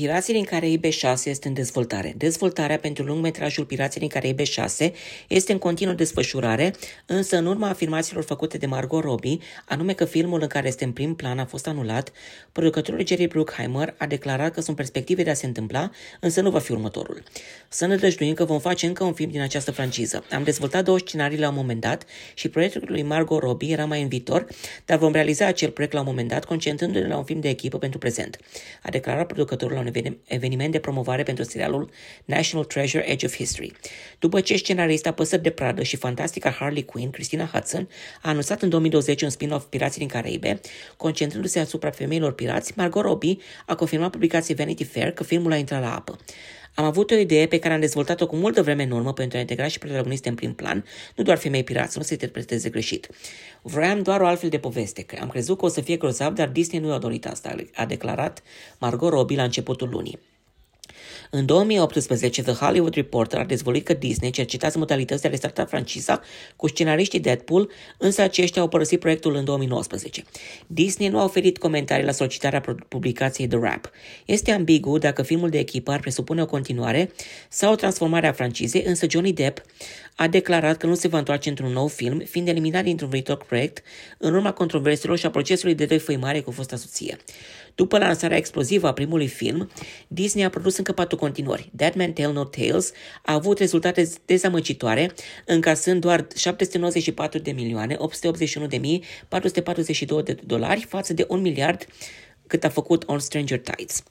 Pirații din Caraibe 6 este în dezvoltare. Dezvoltarea pentru lungmetrajul Pirații din Caraibe 6 este în continuă desfășurare, însă în urma afirmațiilor făcute de Margot Robbie, anume că filmul în care este în prim plan a fost anulat, producătorul Jerry Bruckheimer a declarat că sunt perspective de a se întâmpla, însă nu va fi următorul. Să ne dăjduim că vom face încă un film din această franciză. Am dezvoltat două scenarii la un moment dat și proiectul lui Margot Robbie era mai în viitor, dar vom realiza acel proiect la un moment dat, concentrându-ne la un film de echipă pentru prezent, a declarat producătorul la un eveniment de promovare pentru serialul National Treasure Edge of History. După ce scenarista Păsări de Pradă și fantastica Harley Quinn, Christina Hudson, a anunțat în 2020 un spin-off Pirații din Caraibe, concentrându-se asupra femeilor pirați, Margot Robbie a confirmat publicației Vanity Fair că filmul a intrat la apă. Am avut o idee pe care am dezvoltat-o cu multă vreme în urmă pentru a integra și protagoniste în prim plan, nu doar femei pirați, nu se interpreteze greșit. Vroiam doar o altfel de poveste, că am crezut că o să fie grozav, dar Disney nu a dorit asta, a declarat Margot Robbie la începutul lunii. În 2018, The Hollywood Reporter a dezvolit că Disney cercetează modalități de a restarta franciza cu scenariștii Deadpool, însă aceștia au părăsit proiectul în 2019. Disney nu a oferit comentarii la solicitarea publicației The Rap. Este ambigu dacă filmul de echipă ar presupune o continuare sau o transformare a francizei, însă Johnny Depp a declarat că nu se va întoarce într-un nou film, fiind eliminat dintr-un viitor proiect în urma controverselor și a procesului de defăimare cu fosta soție. După lansarea explozivă a primului film, Disney a produs încă patru continuări. Dead Man Tell No Tales a avut rezultate dezamăgitoare, încasând doar 794 de milioane 881 de mii 442 de dolari față de un miliard cât a făcut On Stranger Tides.